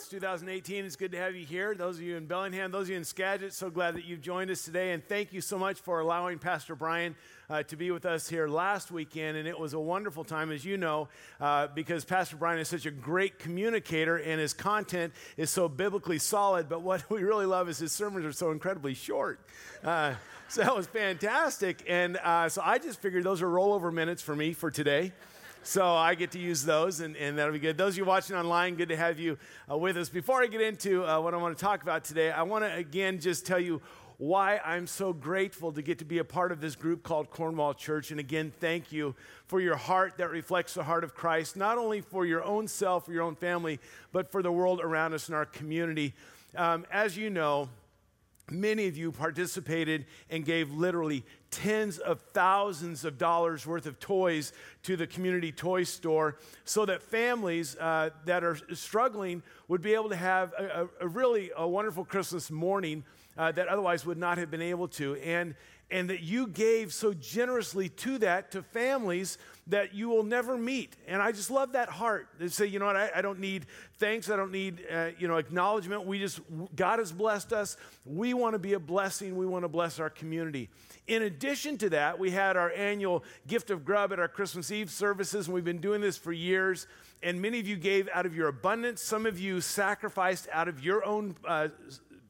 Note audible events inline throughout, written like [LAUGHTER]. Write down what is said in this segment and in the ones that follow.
it's 2018. It's good to have you here. Those of you in Bellingham, those of you in Skagit, so glad that you've joined us today. And thank you so much for allowing Pastor Brian uh, to be with us here last weekend. And it was a wonderful time, as you know, uh, because Pastor Brian is such a great communicator and his content is so biblically solid. But what [LAUGHS] we really love is his sermons are so incredibly short. Uh, so that was fantastic. And uh, so I just figured those are rollover minutes for me for today. So I get to use those, and, and that'll be good. Those of you watching online, good to have you uh, with us. Before I get into uh, what I want to talk about today, I want to again just tell you why I'm so grateful to get to be a part of this group called Cornwall Church. And again, thank you for your heart that reflects the heart of Christ, not only for your own self your own family, but for the world around us and our community. Um, as you know, many of you participated and gave literally tens of thousands of dollars worth of toys to the community toy store so that families uh, that are struggling would be able to have a, a, really a wonderful christmas morning uh, that otherwise would not have been able to. And and that you gave so generously to that to families that you will never meet. And I just love that heart. They say, you know what, I, I don't need thanks, I don't need uh, you know acknowledgement. We just God has blessed us. We want to be a blessing. We want to bless our community. In addition to that, we had our annual gift of grub at our Christmas Eve services, and we've been doing this for years. And many of you gave out of your abundance. Some of you sacrificed out of your own uh,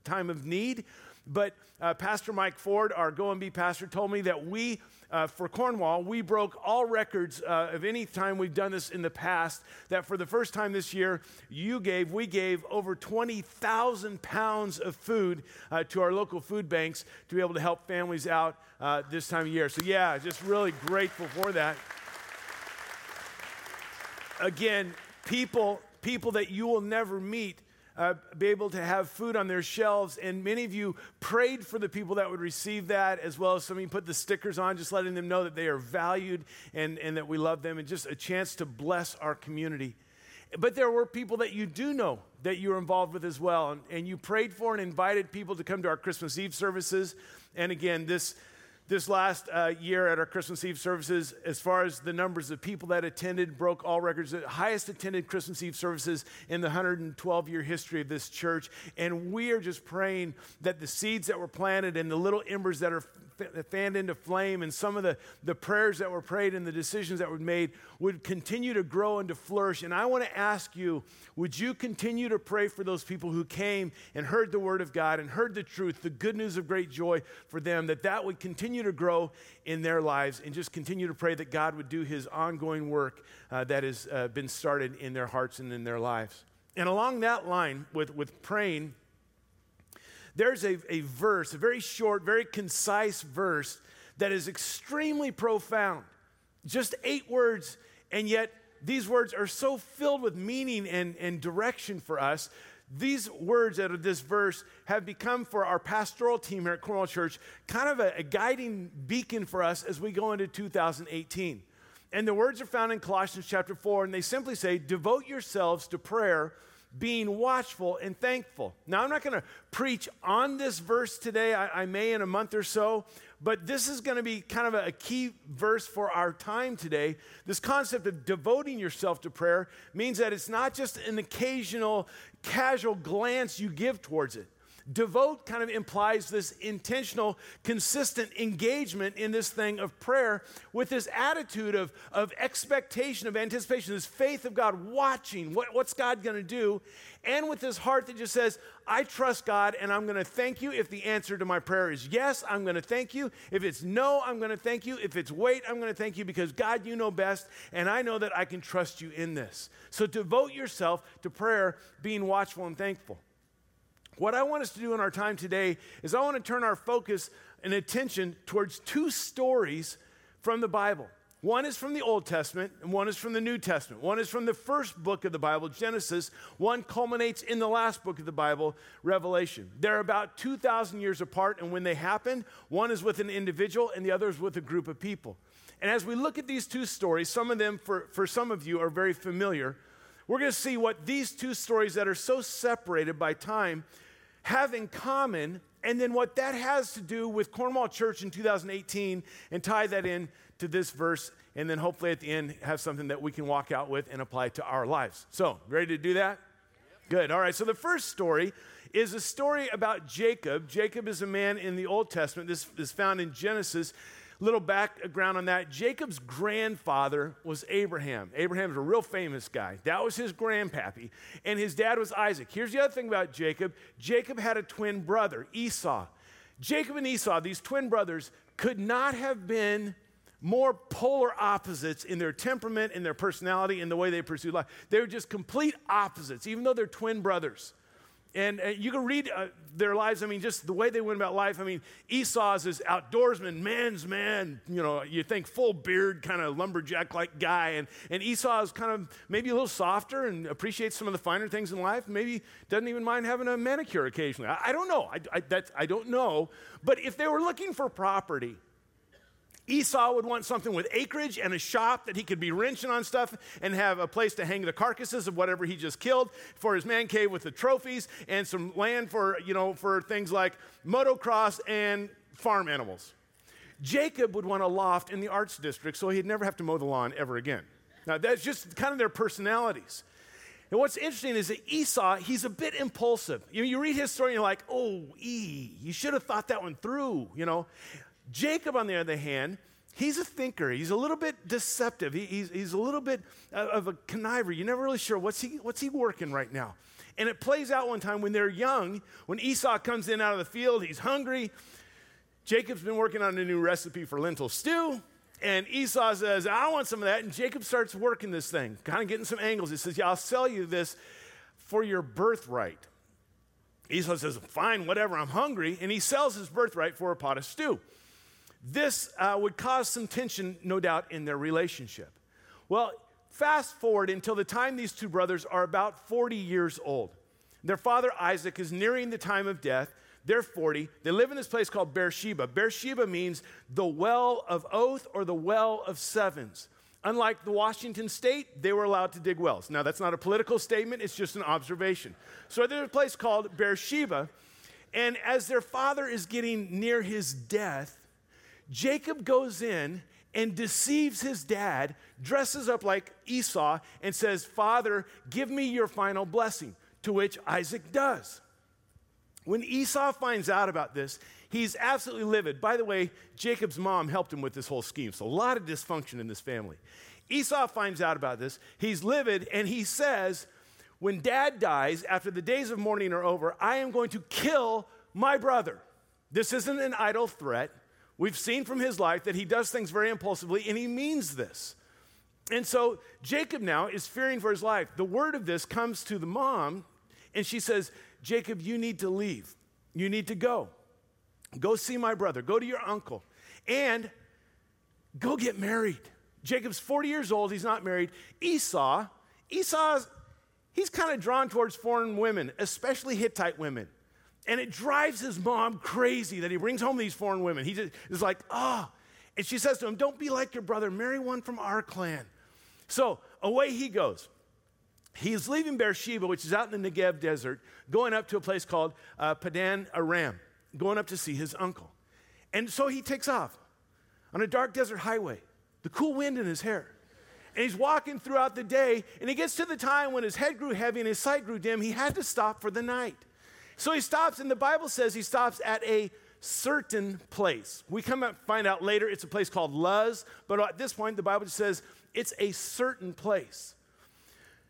time of need. But uh, Pastor Mike Ford, our Go and Be pastor, told me that we, uh, for Cornwall, we broke all records uh, of any time we've done this in the past. That for the first time this year, you gave, we gave over 20,000 pounds of food uh, to our local food banks to be able to help families out uh, this time of year. So, yeah, just really grateful for that. Again, people, people that you will never meet uh, be able to have food on their shelves. And many of you prayed for the people that would receive that, as well as some of you put the stickers on, just letting them know that they are valued and, and that we love them, and just a chance to bless our community. But there were people that you do know that you were involved with as well. And, and you prayed for and invited people to come to our Christmas Eve services. And again, this this last uh, year at our Christmas Eve services, as far as the numbers of people that attended, broke all records, the highest attended Christmas Eve services in the 112 year history of this church. And we are just praying that the seeds that were planted and the little embers that are fanned into flame and some of the, the prayers that were prayed and the decisions that were made would continue to grow and to flourish. And I want to ask you would you continue to pray for those people who came and heard the word of God and heard the truth, the good news of great joy for them, that that would continue to grow in their lives and just continue to pray that God would do his ongoing work uh, that has uh, been started in their hearts and in their lives. And along that line, with, with praying, there's a, a verse, a very short, very concise verse that is extremely profound. Just eight words, and yet these words are so filled with meaning and, and direction for us. These words out of this verse have become for our pastoral team here at Cornwall Church kind of a, a guiding beacon for us as we go into 2018. And the words are found in Colossians chapter 4, and they simply say, Devote yourselves to prayer being watchful and thankful. Now, I'm not going to preach on this verse today. I, I, may in a month or so, but this is going to be kind of a, key verse for our time today. This concept of devoting yourself to prayer means that it's not just an occasional casual glance you give towards it. Devote kind of implies this intentional, consistent engagement in this thing of prayer with this attitude of, of expectation, of anticipation, this faith of God watching what, what's God going to do, and with this heart that just says, I trust God and I'm going to thank you if the answer to my prayer is yes, I'm going to thank you. If it's no, I'm going to thank you. If it's wait, I'm going to thank you because God, you know best, and I know that I can trust you in this. So devote yourself to prayer, being watchful and thankful. What I want us to do in our time today is I want to turn our focus and attention towards two stories from the Bible. One is from the Old Testament, and one is from the New Testament. One is from the first book of the Bible, Genesis. One culminates in the last book of the Bible, Revelation. They're about 2,000 years apart, and when they happen, one is with an individual and the other is with a group of people. And as we look at these two stories, some of them, for, for some of you, are very familiar. We're going to see what these two stories that are so separated by time have in common and then what that has to do with Cornwall Church in 2018 and tie that in to this verse and then hopefully at the end have something that we can walk out with and apply to our lives. So, ready to do that? Good. All right. So the first story is a story about Jacob. Jacob is a man in the Old Testament. This is found in Genesis. Little background on that. Jacob's grandfather was Abraham. Abraham's a real famous guy. That was his grandpappy. And his dad was Isaac. Here's the other thing about Jacob Jacob had a twin brother, Esau. Jacob and Esau, these twin brothers, could not have been more polar opposites in their temperament, in their personality, in the way they pursued life. They were just complete opposites, even though they're twin brothers. And uh, you can read uh, their lives. I mean, just the way they went about life. I mean, Esau's is outdoorsman, man's man. You know, you think full beard, kind of lumberjack like guy. And, and Esau is kind of maybe a little softer and appreciates some of the finer things in life. Maybe doesn't even mind having a manicure occasionally. I, I don't know. I, I, I don't know. But if they were looking for property, Esau would want something with acreage and a shop that he could be wrenching on stuff and have a place to hang the carcasses of whatever he just killed for his man cave with the trophies and some land for, you know, for things like motocross and farm animals. Jacob would want a loft in the arts district so he'd never have to mow the lawn ever again. Now, that's just kind of their personalities. And what's interesting is that Esau, he's a bit impulsive. You, know, you read his story and you're like, oh, E, you should have thought that one through, you know. Jacob, on the other hand, he's a thinker. He's a little bit deceptive. He, he's, he's a little bit of a conniver. You're never really sure what's he, what's he working right now. And it plays out one time when they're young, when Esau comes in out of the field, he's hungry. Jacob's been working on a new recipe for lentil stew. And Esau says, I want some of that. And Jacob starts working this thing, kind of getting some angles. He says, Yeah, I'll sell you this for your birthright. Esau says, Fine, whatever, I'm hungry. And he sells his birthright for a pot of stew. This uh, would cause some tension, no doubt, in their relationship. Well, fast forward until the time these two brothers are about 40 years old. Their father Isaac is nearing the time of death. They're 40. They live in this place called Beersheba. Beersheba means the well of oath or the well of sevens. Unlike the Washington state, they were allowed to dig wells. Now, that's not a political statement, it's just an observation. So, there's a place called Beersheba. And as their father is getting near his death, Jacob goes in and deceives his dad, dresses up like Esau, and says, Father, give me your final blessing. To which Isaac does. When Esau finds out about this, he's absolutely livid. By the way, Jacob's mom helped him with this whole scheme, so a lot of dysfunction in this family. Esau finds out about this. He's livid, and he says, When dad dies, after the days of mourning are over, I am going to kill my brother. This isn't an idle threat. We've seen from his life that he does things very impulsively, and he means this. And so Jacob now is fearing for his life. The word of this comes to the mom, and she says, Jacob, you need to leave. You need to go. Go see my brother. Go to your uncle. And go get married. Jacob's 40 years old. He's not married. Esau, Esau's, he's kind of drawn towards foreign women, especially Hittite women. And it drives his mom crazy that he brings home these foreign women. He just is like, ah. Oh. And she says to him, Don't be like your brother, marry one from our clan. So away he goes. He's leaving Beersheba, which is out in the Negev desert, going up to a place called uh, Padan Aram, going up to see his uncle. And so he takes off on a dark desert highway, the cool wind in his hair. And he's walking throughout the day, and he gets to the time when his head grew heavy and his sight grew dim. He had to stop for the night. So he stops, and the Bible says he stops at a certain place. We come and find out later it's a place called Luz, but at this point, the Bible just says it's a certain place.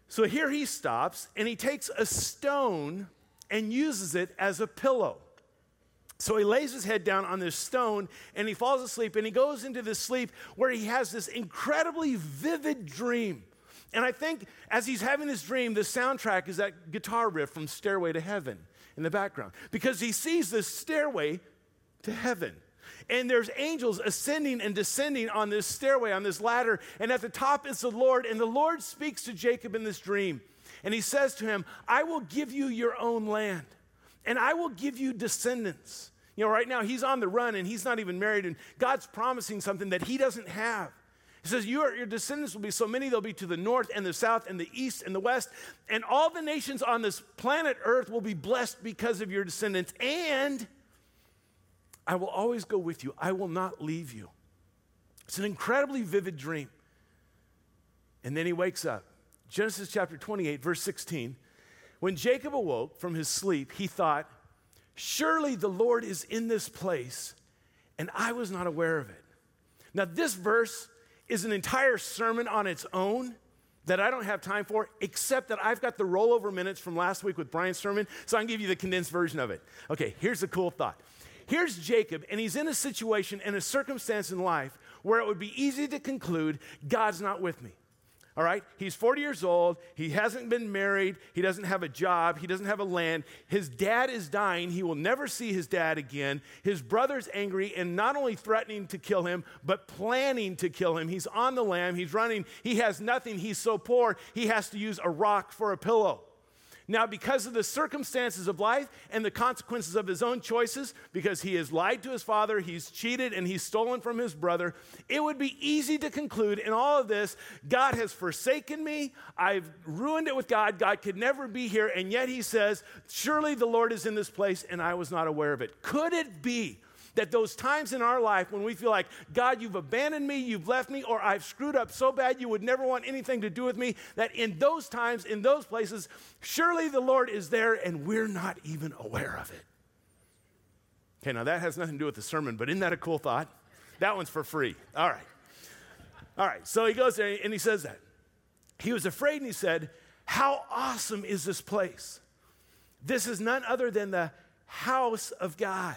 So here he stops, and he takes a stone and uses it as a pillow. So he lays his head down on this stone and he falls asleep and he goes into this sleep where he has this incredibly vivid dream. And I think as he's having this dream, the soundtrack is that guitar riff from Stairway to Heaven in the background because he sees this stairway to heaven. And there's angels ascending and descending on this stairway, on this ladder. And at the top is the Lord. And the Lord speaks to Jacob in this dream. And he says to him, I will give you your own land, and I will give you descendants. You know, right now he's on the run and he's not even married, and God's promising something that he doesn't have. He says, your, your descendants will be so many, they'll be to the north and the south and the east and the west. And all the nations on this planet Earth will be blessed because of your descendants. And I will always go with you. I will not leave you. It's an incredibly vivid dream. And then he wakes up. Genesis chapter 28, verse 16. When Jacob awoke from his sleep, he thought, Surely the Lord is in this place, and I was not aware of it. Now, this verse is an entire sermon on its own that I don't have time for, except that I've got the rollover minutes from last week with Brian's sermon, so I can give you the condensed version of it. Okay, here's the cool thought. Here's Jacob, and he's in a situation and a circumstance in life where it would be easy to conclude God's not with me. All right? He's 40 years old. He hasn't been married. He doesn't have a job. He doesn't have a land. His dad is dying. He will never see his dad again. His brother's angry and not only threatening to kill him, but planning to kill him. He's on the lam. He's running. He has nothing. He's so poor, he has to use a rock for a pillow. Now, because of the circumstances of life and the consequences of his own choices, because he has lied to his father, he's cheated, and he's stolen from his brother, it would be easy to conclude in all of this God has forsaken me. I've ruined it with God. God could never be here. And yet he says, Surely the Lord is in this place, and I was not aware of it. Could it be? That those times in our life when we feel like, God, you've abandoned me, you've left me, or I've screwed up so bad you would never want anything to do with me, that in those times, in those places, surely the Lord is there and we're not even aware of it. Okay, now that has nothing to do with the sermon, but isn't that a cool thought? That one's for free. All right. All right, so he goes there and he says that. He was afraid and he said, How awesome is this place? This is none other than the house of God.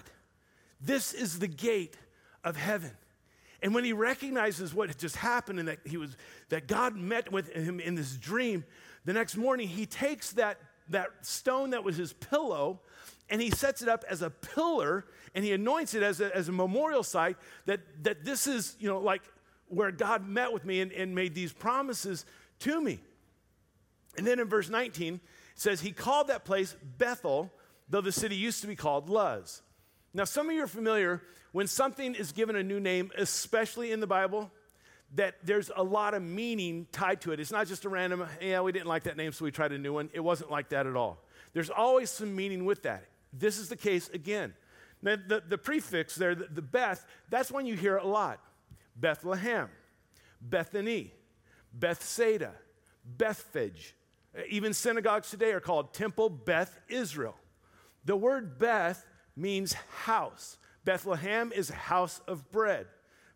This is the gate of heaven. And when he recognizes what had just happened and that he was that God met with him in this dream, the next morning he takes that, that stone that was his pillow and he sets it up as a pillar and he anoints it as a, as a memorial site that, that this is, you know, like where God met with me and, and made these promises to me. And then in verse 19, it says, He called that place Bethel, though the city used to be called Luz. Now, some of you are familiar when something is given a new name, especially in the Bible, that there's a lot of meaning tied to it. It's not just a random, yeah, we didn't like that name, so we tried a new one. It wasn't like that at all. There's always some meaning with that. This is the case again. Now, the, the prefix there, the, the Beth, that's one you hear a lot Bethlehem, Bethany, Bethsaida, Bethphage. Even synagogues today are called Temple Beth Israel. The word Beth means house. Bethlehem is a house of bread.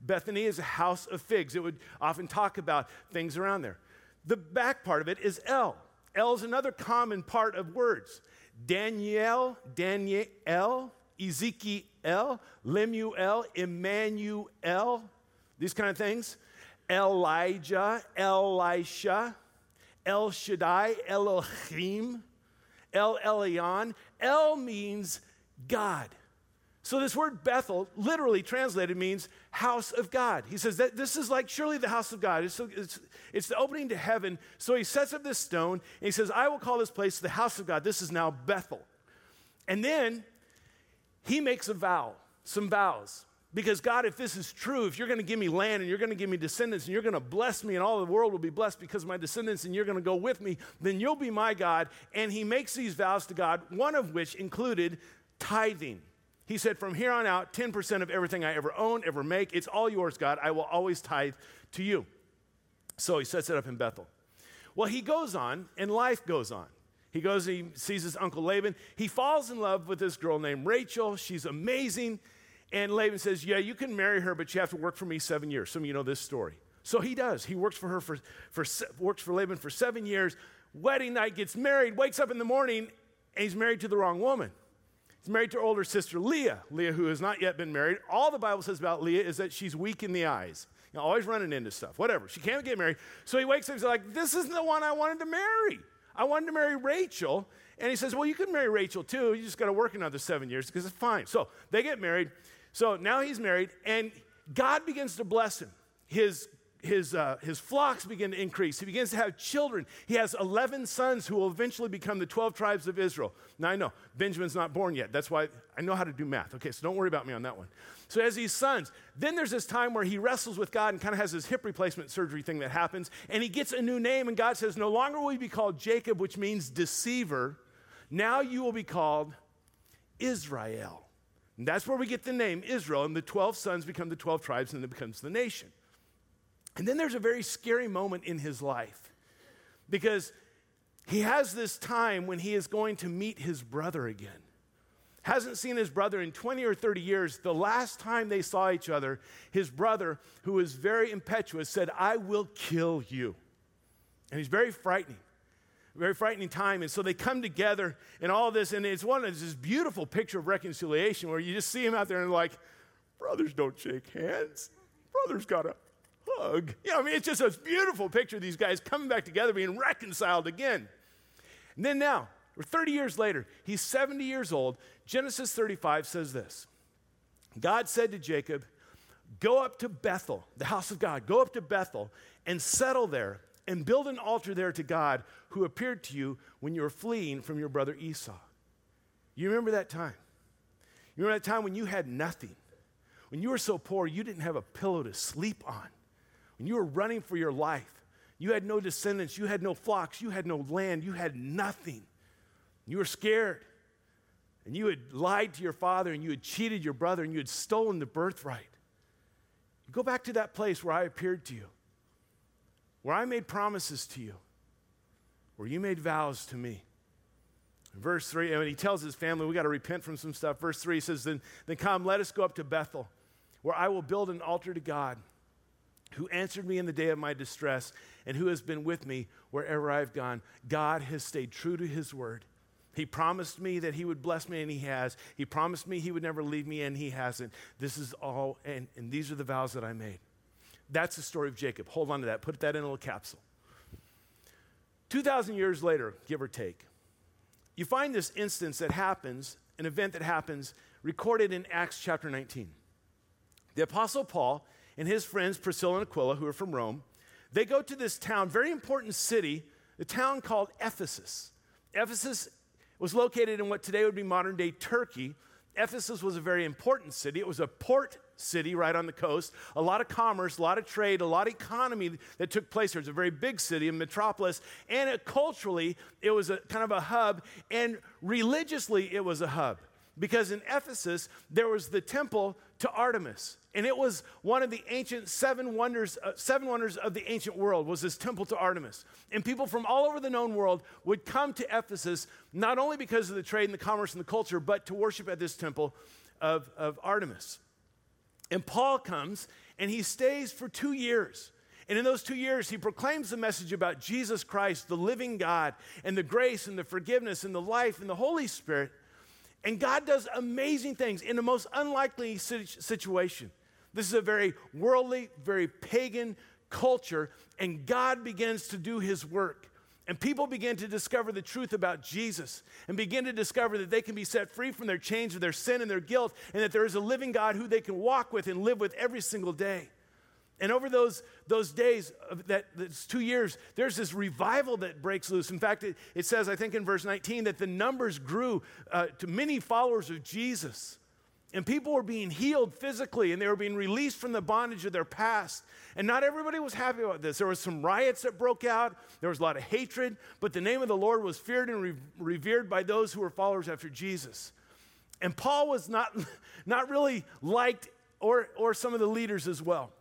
Bethany is a house of figs. It would often talk about things around there. The back part of it is El. El is another common part of words. Daniel, Daniel, Ezekiel, Lemuel, Emmanuel, these kind of things. Elijah, Elisha, El Shaddai, Elohim, El Elyon. El means God. So, this word Bethel, literally translated, means house of God. He says that this is like surely the house of God. It's, it's, it's, the opening to heaven. So, he sets up this stone and he says, I will call this place the house of God. This is now Bethel. And then he makes a vow, some vows. Because, God, if this is true, if you're going to give me land and you're going to give me descendants and you're going to bless me and all the world will be blessed because of my descendants and you're going to go with me, then you'll be my God. And he makes these vows to God, one of which included tithing. He said, From here on out, 10% of everything I ever own, ever make, it's all yours, God. I will always tithe to you. So he sets it up in Bethel. Well, he goes on, and life goes on. He goes, he sees his uncle Laban. He falls in love with this girl named Rachel. She's amazing. And Laban says, Yeah, you can marry her, but you have to work for me seven years. Some of you know this story. So he does. He works for her for, for works for Laban for seven years. Wedding night, gets married, wakes up in the morning, and he's married to the wrong woman. He's married to her older sister, Leah. Leah, who has not yet been married. All the Bible says about Leah is that she's weak in the eyes. You know, always running into stuff, whatever. She can't get married. So he wakes up and he's like, This isn't the one I wanted to marry. I wanted to marry Rachel. And he says, Well, you can marry Rachel too. You just got to work another seven years because it's fine. So they get married. So now he's married, and God begins to bless him. His his, uh, his flocks begin to increase. He begins to have children. He has 11 sons who will eventually become the 12 tribes of Israel. Now, I know Benjamin's not born yet. That's why I know how to do math. Okay, so don't worry about me on that one. So, as these sons, then there's this time where he wrestles with God and kind of has this hip replacement surgery thing that happens, and he gets a new name, and God says, No longer will you be called Jacob, which means deceiver. Now you will be called Israel And that's where we get the name Israel, and the 12 sons become the 12 tribes, and it becomes the nation. And then there's a very scary moment in his life because he has this time when he is going to meet his brother again. Hasn't seen his brother in 20 or 30 years. The last time they saw each other, his brother, who was very impetuous, said, I will kill you. And he's very frightening very frightening time. And so they come together and all this, and it's one of this beautiful picture of reconciliation where you just see him out there and like, brothers don't shake hands. Brothers got a hug. You know, I mean, it's just a beautiful picture of these guys coming back together, being reconciled again. And then now, we're 30 years later, he's 70 years old. Genesis 35 says this God said to Jacob, Go up to Bethel, the house of God, go up to Bethel and settle there and build an altar there to God who appeared to you when you were fleeing from your brother Esau. You remember that time? You remember that time when you had nothing? When you were so poor you didn't have a pillow to sleep on? When you were running for your life? You had no descendants, you had no flocks, you had no land, you had nothing. You were scared. And you had lied to your father and you had cheated your brother and you had stolen the birthright. You go back to that place where I appeared to you where I made promises to you, where you made vows to me. verse 3, and he tells his family, we got to repent from some stuff. Verse 3 says, then, then come, let us go up to Bethel, where I will build an altar to God, who answered me in the day of my distress, and who has been with me wherever I've gone. God has stayed true to his word. He promised me that he would bless me, and he has. He promised me he would never leave me, and he hasn't. This is all, and, and these are the vows that I made. That's the story of Jacob. Hold on to that. Put that in a little capsule. 2,000 years later, give or take, you find this instance that happens, an event that happens, recorded in Acts chapter 19. The Apostle Paul and his friends, Priscilla and Aquila, who are from Rome, they go to this town, very important city, the town called Ephesus. Ephesus was located in what today would be modern day Turkey. Ephesus was a very important city. It was a port city right on the coast. A lot of commerce, a lot of trade, a lot of economy that took place there. It's a very big city, a metropolis, and it, culturally, it was a kind of a hub, and religiously, it was a hub. Because in Ephesus, there was the temple to Artemis. And it was one of the ancient seven wonders, uh, seven wonders of the ancient world was this temple to Artemis. And people from all over the known world would come to Ephesus, not only because of the trade and the commerce and the culture, but to worship at this temple of, of Artemis. And Paul comes and he stays for two years. And in those two years, he proclaims the message about Jesus Christ, the living God, and the grace and the forgiveness and the life and the Holy Spirit. And God does amazing things in the most unlikely situation. This is a very worldly, very pagan culture, and God begins to do his work. And people begin to discover the truth about Jesus and begin to discover that they can be set free from their chains of their sin and their guilt, and that there is a living God who they can walk with and live with every single day. And over those, those days, that, that's two years, there's this revival that breaks loose. In fact, it, it says, I think in verse 19, that the numbers grew uh, to many followers of Jesus. And people were being healed physically and they were being released from the bondage of their past. And not everybody was happy about this. There was some riots that broke out, there was a lot of hatred, but the name of the Lord was feared and re- revered by those who were followers after Jesus. And Paul was not, [LAUGHS] not really liked, or, or some of the leaders as well.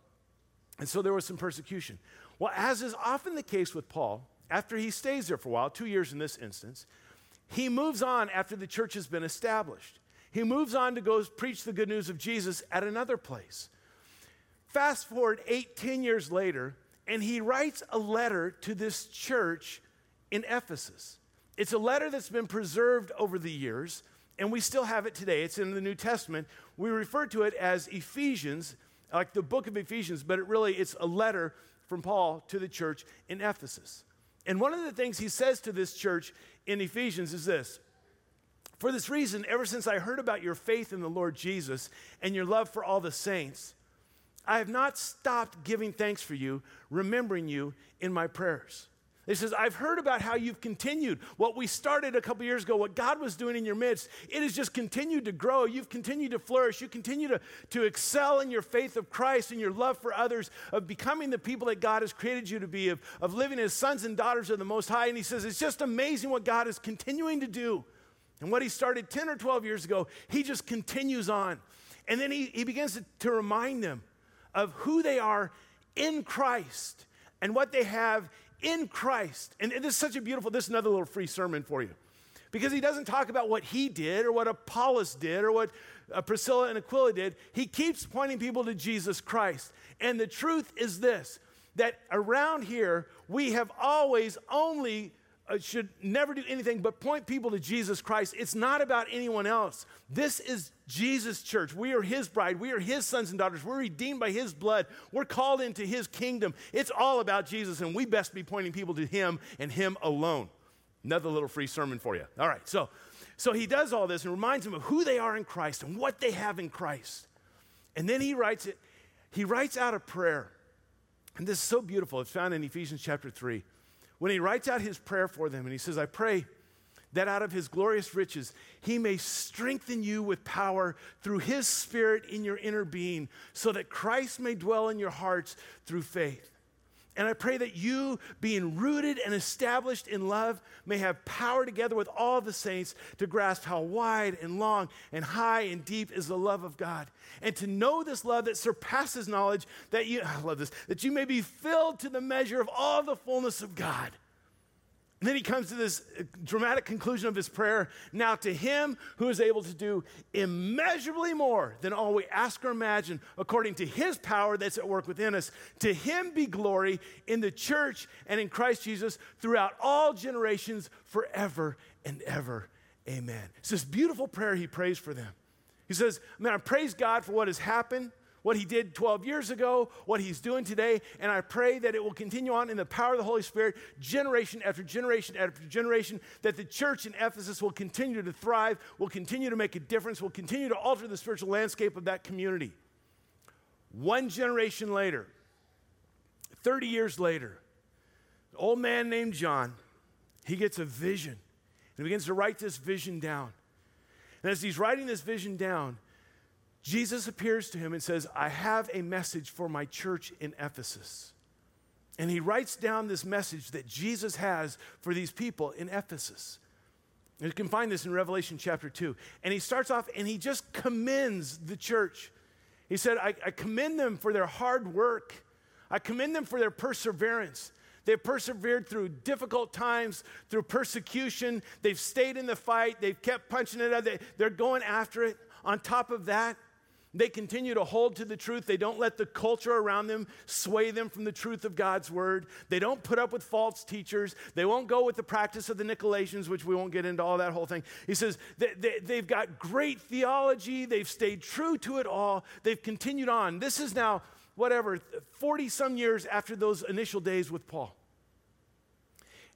And so there was some persecution. Well, as is often the case with Paul, after he stays there for a while, two years in this instance, he moves on after the church has been established. He moves on to go preach the good news of Jesus at another place. Fast forward eight, ten years later, and he writes a letter to this church in Ephesus. It's a letter that's been preserved over the years, and we still have it today. It's in the New Testament. We refer to it as Ephesians, like the book of Ephesians, but it really it's a letter from Paul to the church in Ephesus. And one of the things he says to this church in Ephesians is this for this reason, ever since I heard about your faith in the Lord Jesus and your love for all the saints, I have not stopped giving thanks for you, remembering you in my prayers. He says, I've heard about how you've continued what we started a couple years ago, what God was doing in your midst. It has just continued to grow. You've continued to flourish. You continue to, to excel in your faith of Christ and your love for others, of becoming the people that God has created you to be, of, of living as sons and daughters of the Most High. And he says, It's just amazing what God is continuing to do. And what he started 10 or 12 years ago, he just continues on. And then he, he begins to, to remind them of who they are in Christ and what they have in Christ. And this is such a beautiful, this is another little free sermon for you. Because he doesn't talk about what he did or what Apollos did or what uh, Priscilla and Aquila did. He keeps pointing people to Jesus Christ. And the truth is this that around here, we have always only Uh, should never do anything but point people to Jesus Christ. It's not about anyone else. This is Jesus' church. We are his bride. We are his sons and daughters. We're redeemed by his blood. We're called into his kingdom. It's all about Jesus, and we best be pointing people to him and him alone. Another little free sermon for you. All right, so, so he does all this and reminds them of who they are in Christ and what they have in Christ. And then he writes it, he writes out a prayer. And this is so beautiful. It's found in Ephesians chapter 3 when he writes out his prayer for them and he says, I pray that out of his glorious riches he may strengthen you with power through his spirit in your inner being, so that Christ may dwell in your hearts through faith. And I pray that you, being rooted and established in love, may have power together with all the saints to grasp how wide and long and high and deep is the love of God. And to know this love that surpasses knowledge, that you, [LAUGHS] I love this, that you may be filled to the measure of all the fullness of God. And then he comes to this uh, dramatic conclusion of his prayer. Now, to him who is able to do immeasurably more than all we ask or imagine, according to his power that's at work within us, to him be glory in the church and in Christ Jesus throughout all generations, forever and ever. Amen. It's this beautiful prayer he prays for them. He says, Man, I praise God for what has happened what he did 12 years ago, what he's doing today, and I pray that it will continue on in the power of the Holy Spirit, generation after generation after generation, that the church in Ephesus will continue to thrive, will continue to make a difference, will continue to alter the spiritual landscape of that community. One generation later, 30 years later, an old man named John, he gets a vision and begins to write this vision down. And as he's writing this vision down, Jesus appears to him and says, I have a message for my church in Ephesus. And he writes down this message that Jesus has for these people in Ephesus. You can find this in Revelation chapter 2. And he starts off and he just commends the church. He said, I, I commend them for their hard work, I commend them for their perseverance. They've persevered through difficult times, through persecution. They've stayed in the fight. They've kept punching it out. They're going after it. On top of that, they continue to hold to the truth. They don't let the culture around them sway them from the truth of God's word. They don't put up with false teachers. They won't go with the practice of the Nicolaitans, which we won't get into all that whole thing. He says they, they, they've got great theology. They've stayed true to it all. They've continued on. This is now, whatever, 40 some years after those initial days with Paul.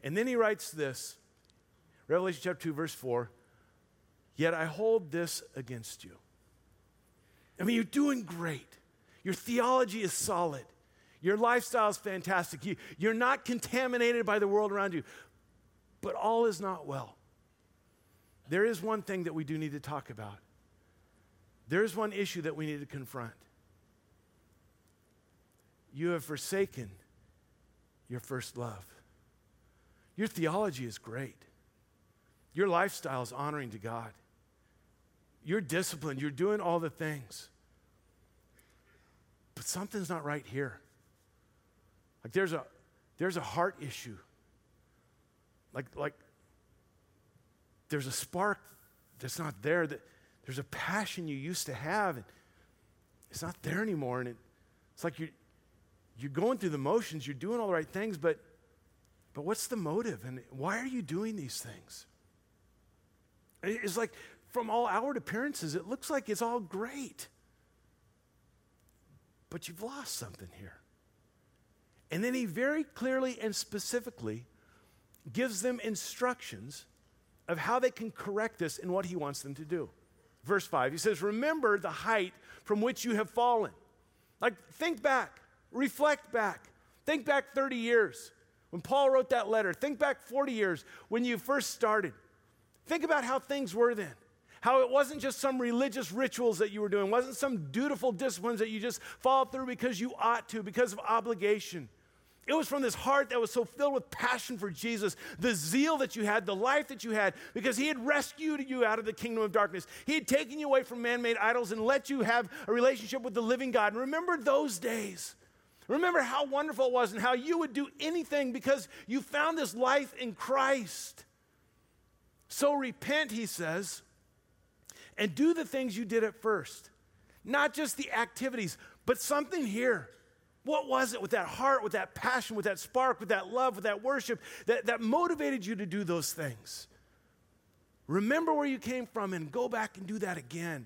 And then he writes this Revelation chapter 2, verse 4 Yet I hold this against you I mean, you're doing great. Your theology is solid. Your lifestyle is fantastic. You, you're not contaminated by the world around you. But all is not well. There is one thing that we do need to talk about. There is one issue that we need to confront. You have forsaken your first love. Your theology is great. Your lifestyle is honoring to God. You're disciplined. You're doing all the things but something's not right here. Like there's a there's a heart issue. Like like there's a spark that's not there. That there's a passion you used to have, and it's not there anymore. And it, it's like you're you're going through the motions, you're doing all the right things, but but what's the motive? And why are you doing these things? It's like from all outward appearances, it looks like it's all great but you've lost something here. And then he very clearly and specifically gives them instructions of how they can correct this and what he wants them to do. Verse 5, he says, Remember the height from which you have fallen. Like, think back, reflect back, think back 30 years when Paul wrote that letter, think back 40 years when you first started. Think about how things were then. How it wasn't just some religious rituals that you were doing, wasn't some dutiful disciplines that you just followed through because you ought to, because of obligation. It was from this heart that was so filled with passion for Jesus, the zeal that you had, the life that you had, because He had rescued you out of the kingdom of darkness. He had taken you away from man made idols and let you have a relationship with the living God. And remember those days. Remember how wonderful it was and how you would do anything because you found this life in Christ. So repent, he says, and do the things you did at first. Not just the activities, but something here. What was it with that heart, with that passion, with that spark, with that love, with that worship that, that motivated you to do those things? Remember where you came from and go back and do that again.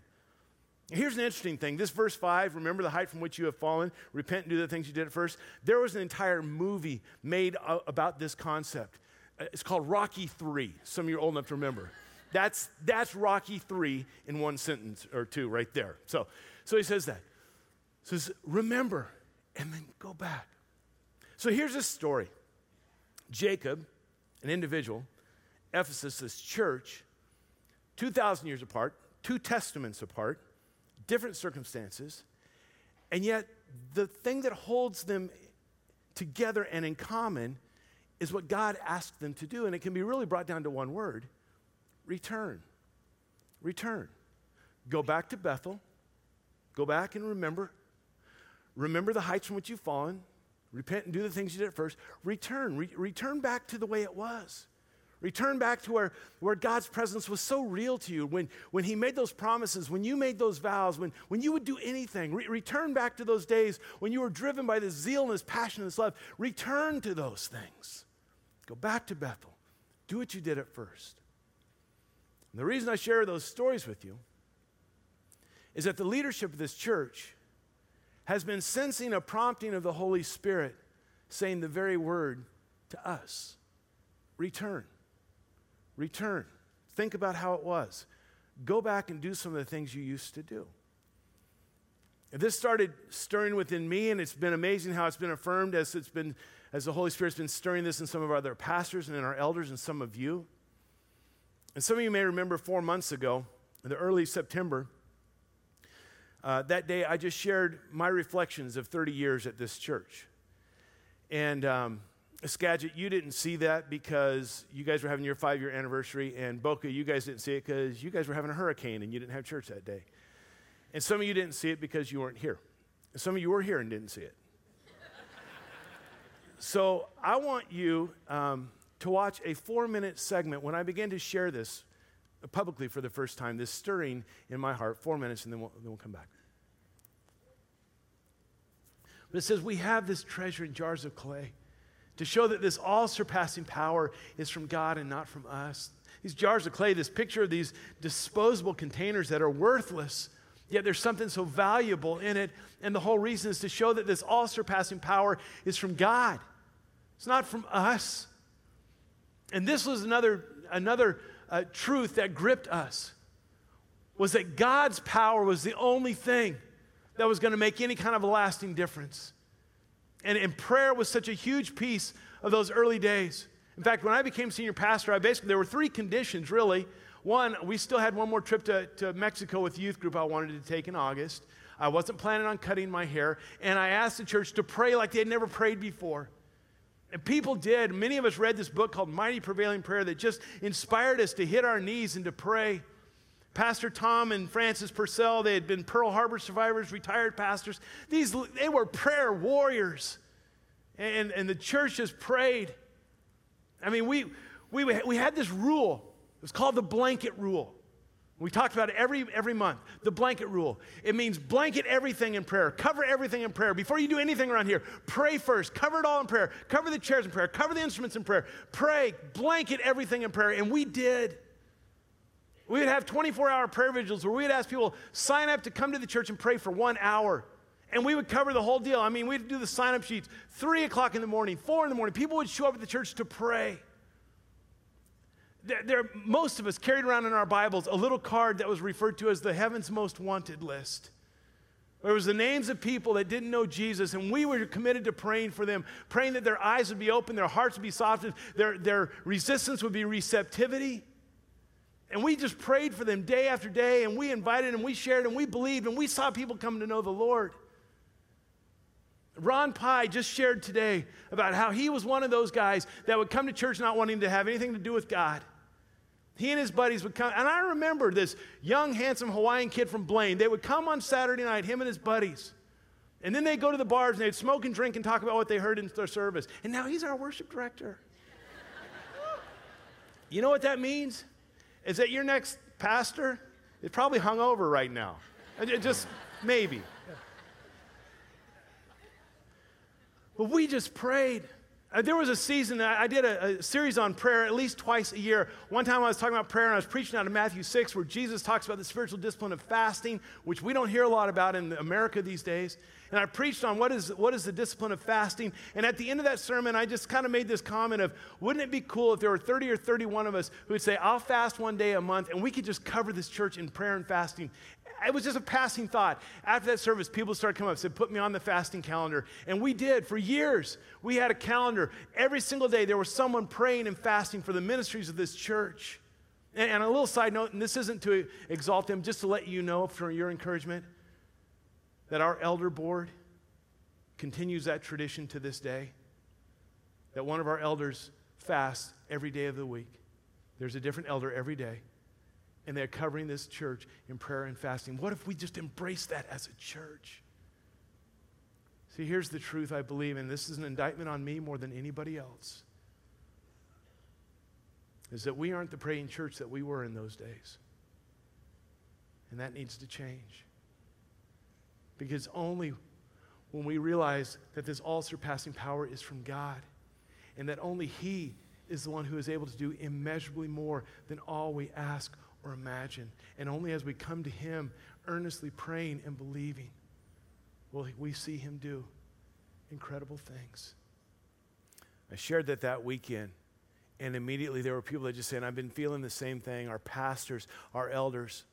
Here's an interesting thing. This verse 5, remember the height from which you have fallen, repent and do the things you did at first. There was an entire movie made about this concept. Uh, it's called Rocky 3. Some of you are old enough to remember. That's, that's Rocky 3 in one sentence or two right there. So, so he says that. Says, remember, and then go back. So here's this story Jacob, an individual, Ephesus, this church, 2,000 years apart, two testaments apart, different circumstances, and yet the thing that holds them together and in common is what God asked them to do. And it can be really brought down to one word return. Return. Go back to Bethel. Go back and remember. Remember the heights from which you've fallen. Repent and do the things you did at first. Return. Re- return back to the way it was. Return back to where, where God's presence was so real to you. When, when He made those promises, when you made those vows, when, when you would do anything, re- return back to those days when you were driven by this zeal and this passion and this love. Return to those things. Go back to Bethel. Do what you did at first. And the reason I share those stories with you is that the leadership of this church has been sensing a prompting of the Holy Spirit saying the very word to us return. Return. Think about how it was. Go back and do some of the things you used to do. And this started stirring within me, and it's been amazing how it's been affirmed as it's been as the Holy Spirit's been stirring this in some of our other pastors and in our elders and some of you. And some of you may remember four months ago, in the early September, uh, that day I just shared my reflections of 30 years at this church. And um, Skagit, you didn't see that because you guys were having your five year anniversary, and Boca, you guys didn't see it because you guys were having a hurricane and you didn't have church that day. And some of you didn't see it because you weren't here. And some of you were here and didn't see it. [LAUGHS] so I want you um, to watch a four minute segment when I begin to share this publicly for the first time, this stirring in my heart, four minutes, and then we'll, then we'll come back. But it says, We have this treasure in jars of clay to show that this all surpassing power is from God and not from us. These jars of clay, this picture of these disposable containers that are worthless, yet there's something so valuable in it. And the whole reason is to show that this all surpassing power is from God, it's not from us. And this was another, another uh, truth that gripped us was that God's power was the only thing that was going to make any kind of a lasting difference. And, and prayer was such a huge piece of those early days. In fact, when I became senior pastor, I basically, there were three conditions really. One, we still had one more trip to, to Mexico with youth group I wanted to take in August. I wasn't planning on cutting my hair. And I asked the church to pray like they had never prayed before. And people did. Many of us read this book called Mighty Prevailing Prayer that just inspired us to hit our knees and to pray. Pastor Tom and Francis Purcell, they had been Pearl Harbor survivors, retired pastors. These, they were prayer warriors. And, and the church just prayed. I mean, we, we, we had this rule. It was called the blanket rule. We talked about it every, every month. The blanket rule. It means blanket everything in prayer. Cover everything in prayer. Before you do anything around here, pray first. Cover it all in prayer. Cover the chairs in prayer. Cover the instruments in prayer. Pray. Blanket everything in prayer. And we did. We would have 24 hour prayer vigils where we would ask people sign up to come to the church and pray for one hour. And we would cover the whole deal. I mean, we'd do the sign up sheets three o'clock in the morning, four in the morning. People would show up at the church to pray. There, most of us carried around in our Bibles a little card that was referred to as the Heaven's Most Wanted list. There was the names of people that didn't know Jesus, and we were committed to praying for them, praying that their eyes would be open, their hearts would be softened, their, their resistance would be receptivity. And we just prayed for them day after day, and we invited and we shared and we believed, and we saw people come to know the Lord. Ron Pye just shared today about how he was one of those guys that would come to church not wanting to have anything to do with God. He and his buddies would come, and I remember this young, handsome Hawaiian kid from Blaine. They would come on Saturday night, him and his buddies. And then they'd go to the bars and they'd smoke and drink and talk about what they heard in their service. And now he's our worship director. [LAUGHS] you know what that means? Is that your next pastor is probably hungover right now. Uh, uh, just maybe. But we just prayed. Uh, there was a season, I did a, a, series on prayer at least twice a year. One time I was talking about prayer and I was preaching out of Matthew 6, where Jesus talks about the spiritual discipline of fasting, which we don't hear a lot about in America these days. And I preached on what is, what is the discipline of fasting. And at the end of that sermon, I just kind of made this comment of, wouldn't it be cool if there were 30 or 31 of us who would say, I'll fast one day a month, and we could just cover this church in prayer and fasting it was just a passing thought. After that service, people started coming up and said, Put me on the fasting calendar. And we did for years. We had a calendar. Every single day, there was someone praying and fasting for the ministries of this church. And, and a little side note, and this isn't to exalt them, just to let you know for your encouragement, that our elder board continues that tradition to this day. That one of our elders fasts every day of the week. There's a different elder every day and they're covering this church in prayer and fasting. What if we just embrace that as a church? See, here's the truth I believe, and this is an indictment on me more than anybody else. Is that we aren't the praying church that we were in those days. And that needs to change. Because only when we realize that this all surpassing power is from God and that only He is the one who is able to do immeasurably more than all we ask or imagine. And only as we come to Him, earnestly praying and believing, will we see Him do incredible things. I shared that that weekend, and immediately there were people that just saying, I've been feeling the same thing. Our pastors, our elders.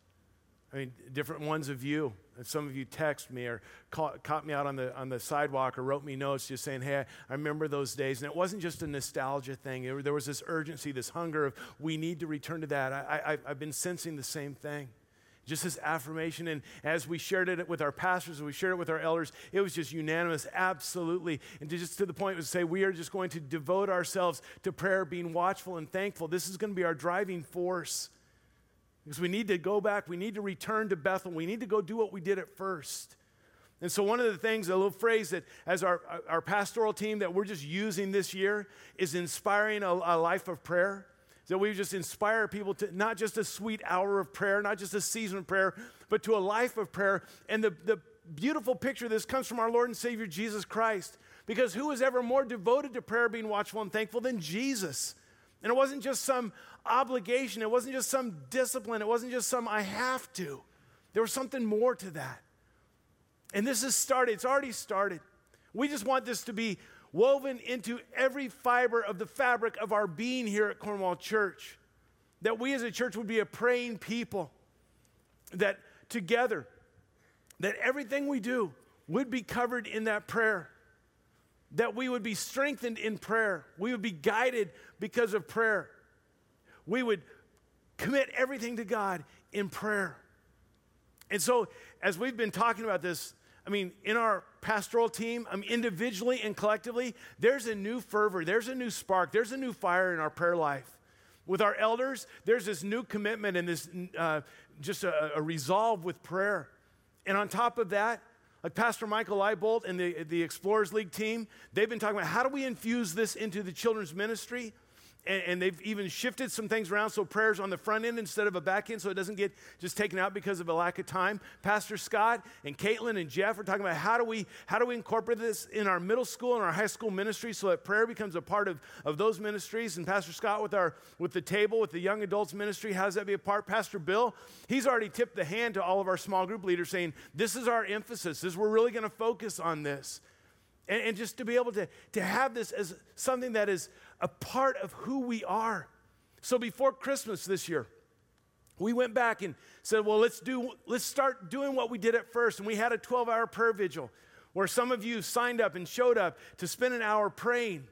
I mean, different ones of you. And some of you text me or caught, caught, me out on the, on the sidewalk or wrote me notes just saying, hey, I remember those days. And it wasn't just a nostalgia thing. It, there was this urgency, this hunger of we need to return to that. I, I, I've been sensing the same thing. Just this affirmation. And as we shared it with our pastors and we shared it with our elders, it was just unanimous, absolutely. And to just to the point was say, we are just going to devote ourselves to prayer, being watchful and thankful. This is going to be our driving force. Because we need to go back, we need to return to Bethel, we need to go do what we did at first. And so, one of the things, a little phrase that as our, our pastoral team that we're just using this year is inspiring a, a life of prayer. That we just inspire people to not just a sweet hour of prayer, not just a season of prayer, but to a life of prayer. And the, the beautiful picture this comes from our Lord and Savior Jesus Christ. Because who is ever more devoted to prayer, being watchful and thankful than Jesus? And it wasn't just some obligation, it wasn't just some discipline, it wasn't just some I have to. There was something more to that. And this has started, it's already started. We just want this to be woven into every fiber of the fabric of our being here at Cornwall Church. That we as a church would be a praying people. That together, that everything we do would be covered in that prayer that we would be strengthened in prayer. We would be guided because of prayer. We would commit everything to God in prayer. And so, as we've been talking about this, I mean, in our pastoral team, I mean, individually and collectively, there's a new fervor, there's a new spark, there's a new fire in our prayer life. With our elders, there's this new commitment and this uh, just a, a resolve with prayer. And on top of that, like Pastor Michael Leibold and the, the Explorers League team, they've been talking about how do we infuse this into the children's ministry? And, and, they've even shifted some things around so prayer's on the front end instead of a back end so it doesn't get just taken out because of a lack of time. Pastor Scott and Caitlin and Jeff are talking about how do we how do we incorporate this in our middle school and our high school ministry so that prayer becomes a part of, of those ministries. And Pastor Scott with our with the table with the young adults ministry, how does that be a part? Pastor Bill, he's already tipped the hand to all of our small group leaders saying, This is our emphasis. This we're really going to focus on this. And, and just to be able to, to have this as something that is a part of who we are. So before Christmas this year, we went back and said, well, let's do let's start doing what we did at first. And we had a 12-hour prayer vigil where some of you signed up and showed up to spend an hour praying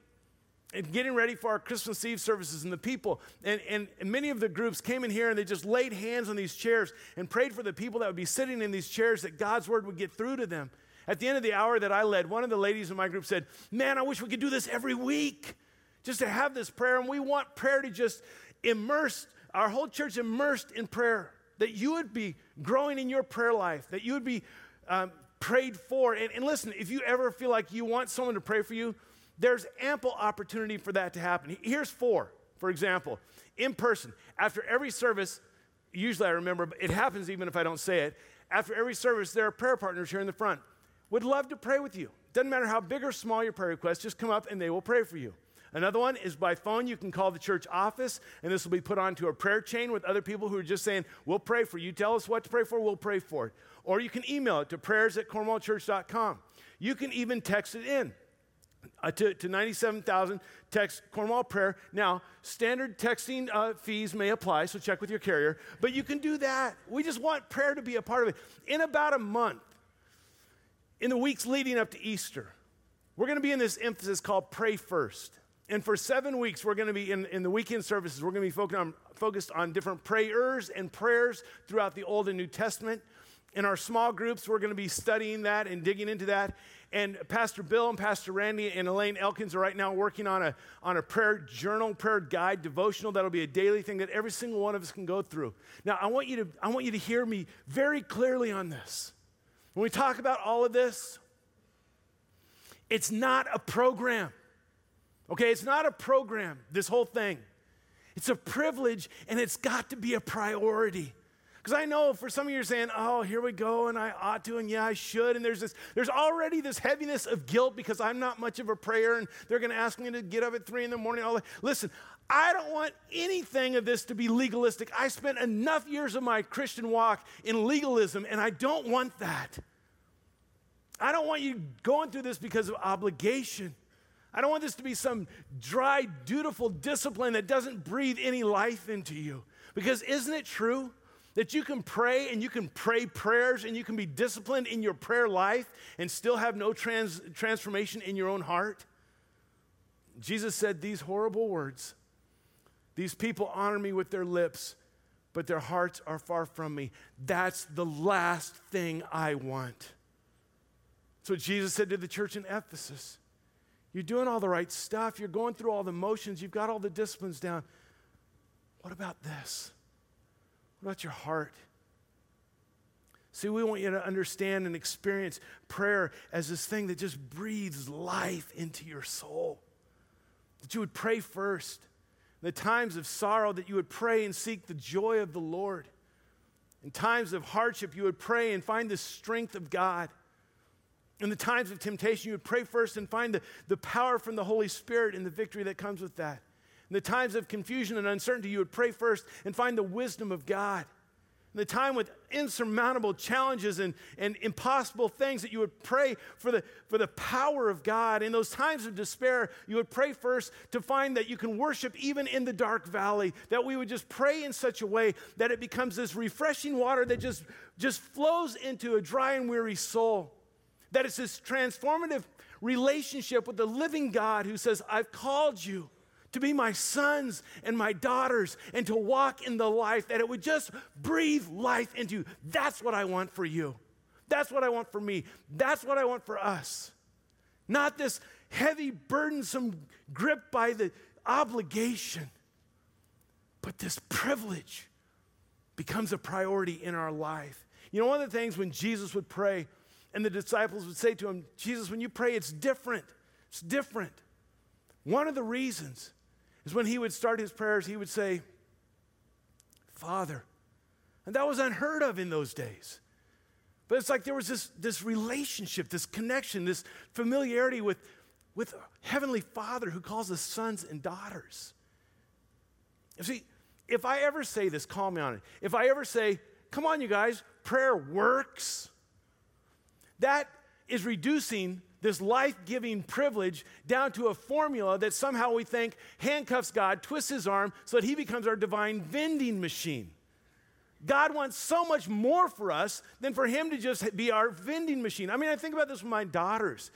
and getting ready for our Christmas Eve services and the people. And, and, and, many of the groups came in here and they just laid hands on these chairs and prayed for the people that would be sitting in these chairs that God's word would get through to them At the end of the hour that I led, one of the ladies in my group said, Man, I wish we could do this every week just to have this prayer. And we want prayer to just immerse our whole church immersed in prayer. That you would be growing in your prayer life, that you would be um, prayed for. And, and listen, if you ever feel like you want someone to pray for you, there's ample opportunity for that to happen. Here's four, for example, in person. After every service, usually I remember, but it happens even if I don't say it. After every service, there are prayer partners here in the front. Would love to pray with you. Doesn't matter how big or small your prayer request, just come up and they will pray for you. Another one is by phone. You can call the church office, and this will be put onto a prayer chain with other people who are just saying, We'll pray for you. Tell us what to pray for, we'll pray for it. Or you can email it to prayers at cornwallchurch.com. You can even text it in. Uh, to, to 97,000, text Cornwall Prayer. Now, standard texting uh, fees may apply, so check with your carrier, but you can do that. We just want prayer to be a part of it. In about a month, in the weeks leading up to Easter, we're going to be in this emphasis called Pray First. And for seven weeks, we're going to be in, in the weekend services, we're going to be focused on, focused on different prayers and prayers throughout the Old and New Testament. In our small groups, we're going to be studying that and digging into that. And Pastor Bill and Pastor Randy and Elaine Elkins are right now working on a, on a prayer journal, prayer guide, devotional that'll be a daily thing that every single one of us can go through. Now, I want you to, I want you to hear me very clearly on this. When we talk about all of this, it's not a program. Okay, it's not a program, this whole thing. It's a privilege and it's got to be a priority. Because I know for some of you are saying, oh, here we go, and I ought to, and yeah, I should. And there's this, there's already this heaviness of guilt because I'm not much of a prayer, and they're gonna ask me to get up at three in the morning. All. Listen, I don't want anything of this to be legalistic. I spent enough years of my Christian walk in legalism, and I don't want that. I don't want you going through this because of obligation. I don't want this to be some dry, dutiful discipline that doesn't breathe any life into you. Because isn't it true that you can pray and you can pray prayers and you can be disciplined in your prayer life and still have no trans- transformation in your own heart? Jesus said these horrible words These people honor me with their lips, but their hearts are far from me. That's the last thing I want. What Jesus said to the church in Ephesus. You're doing all the right stuff. You're going through all the motions. You've got all the disciplines down. What about this? What about your heart? See, we want you to understand and experience prayer as this thing that just breathes life into your soul. That you would pray first. In the times of sorrow, that you would pray and seek the joy of the Lord. In times of hardship, you would pray and find the strength of God. In the times of temptation, you would pray first and find the, the power from the Holy Spirit and the victory that comes with that. In the times of confusion and uncertainty, you would pray first and find the wisdom of God. The time with insurmountable challenges and, and impossible things, that you would pray for the, for the power of God. In those times of despair, you would pray first to find that you can worship even in the dark valley, that we would just pray in such a way that it becomes this refreshing water that just, just flows into a dry and weary soul. That it's this transformative relationship with the living God who says, I've called you to be my sons and my daughters and to walk in the life, that it would just breathe life into you. That's what I want for you. That's what I want for me. That's what I want for us. Not this heavy, burdensome grip by the obligation, but this privilege becomes a priority in our life. You know, one of the things when Jesus would pray, and the disciples would say to him, Jesus, when you pray, it's different. It's different. One of the reasons is when he would start his prayers, he would say, Father. And that was unheard of in those days. But it's like there was this, this relationship, this connection, this familiarity with, with Heavenly Father who calls us sons and daughters. You see, if I ever say this, call me on it. If I ever say, come on, you guys, prayer works, that is reducing this life giving privilege down to a formula that somehow we think handcuffs God, twists his arm so that he becomes our divine vending machine. God wants so much more for us than for him to just be our vending machine. I mean, I think about this with my daughters.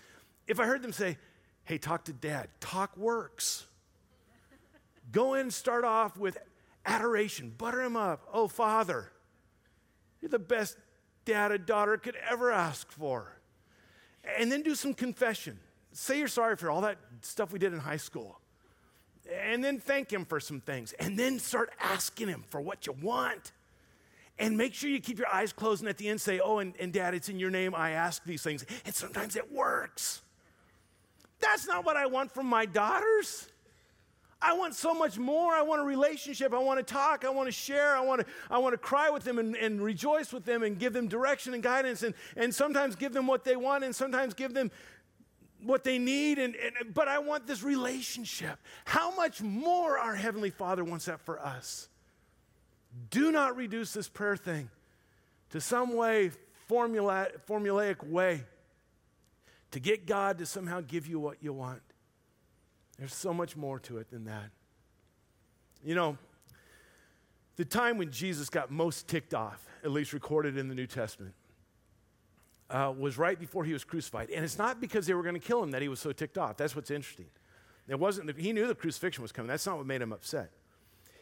If I heard them say, hey, talk to dad, talk works. Go in and start off with adoration, butter him up. Oh, Father, you're the best dad a daughter could ever ask for. And then do some confession. Say you're sorry for all that stuff we did in high school. And then thank Him for some things. And then start asking Him for what you want. And make sure you keep your eyes closed and at the end say, Oh, and, and Dad, it's in your name I ask these things. And sometimes it works. That's not what I want from my daughters. I want so much more. I want a relationship. I want to talk. I want to share. I want to, I want to cry with them and, and rejoice with them and give them direction and guidance and, and sometimes give them what they want and sometimes give them what they need. And, and, but I want this relationship. How much more our Heavenly Father wants that for us? Do not reduce this prayer thing to some way, formula, formulaic way to get God to somehow give you what you want. There's so much more to it than that. You know, the time when Jesus got most ticked off, at least recorded in the New Testament, uh, was right before he was crucified. And it's not because they were going to kill him that he was so ticked off. That's what's interesting. It wasn't, he knew the crucifixion was coming. That's not what made him upset.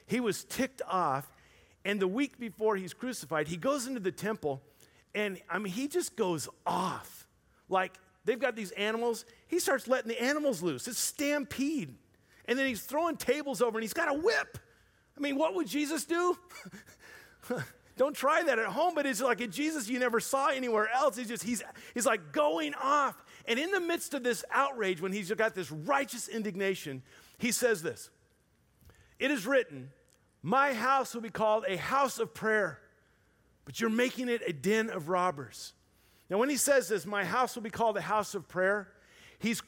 He was ticked off, and the week before he's crucified, he goes into the temple, and I mean, he just goes off. Like, They've got these animals. He starts letting the animals loose. It's stampede. And then he's throwing tables over and he's got a whip. I mean, what would Jesus do? [LAUGHS] Don't try that at home, but it's like a Jesus you never saw anywhere else. He's just, he's, he's like going off. And in the midst of this outrage, when he's got this righteous indignation, he says this It is written, My house will be called a house of prayer, but you're making it a den of robbers. Now, when he says this, my house will be called a house of prayer, he's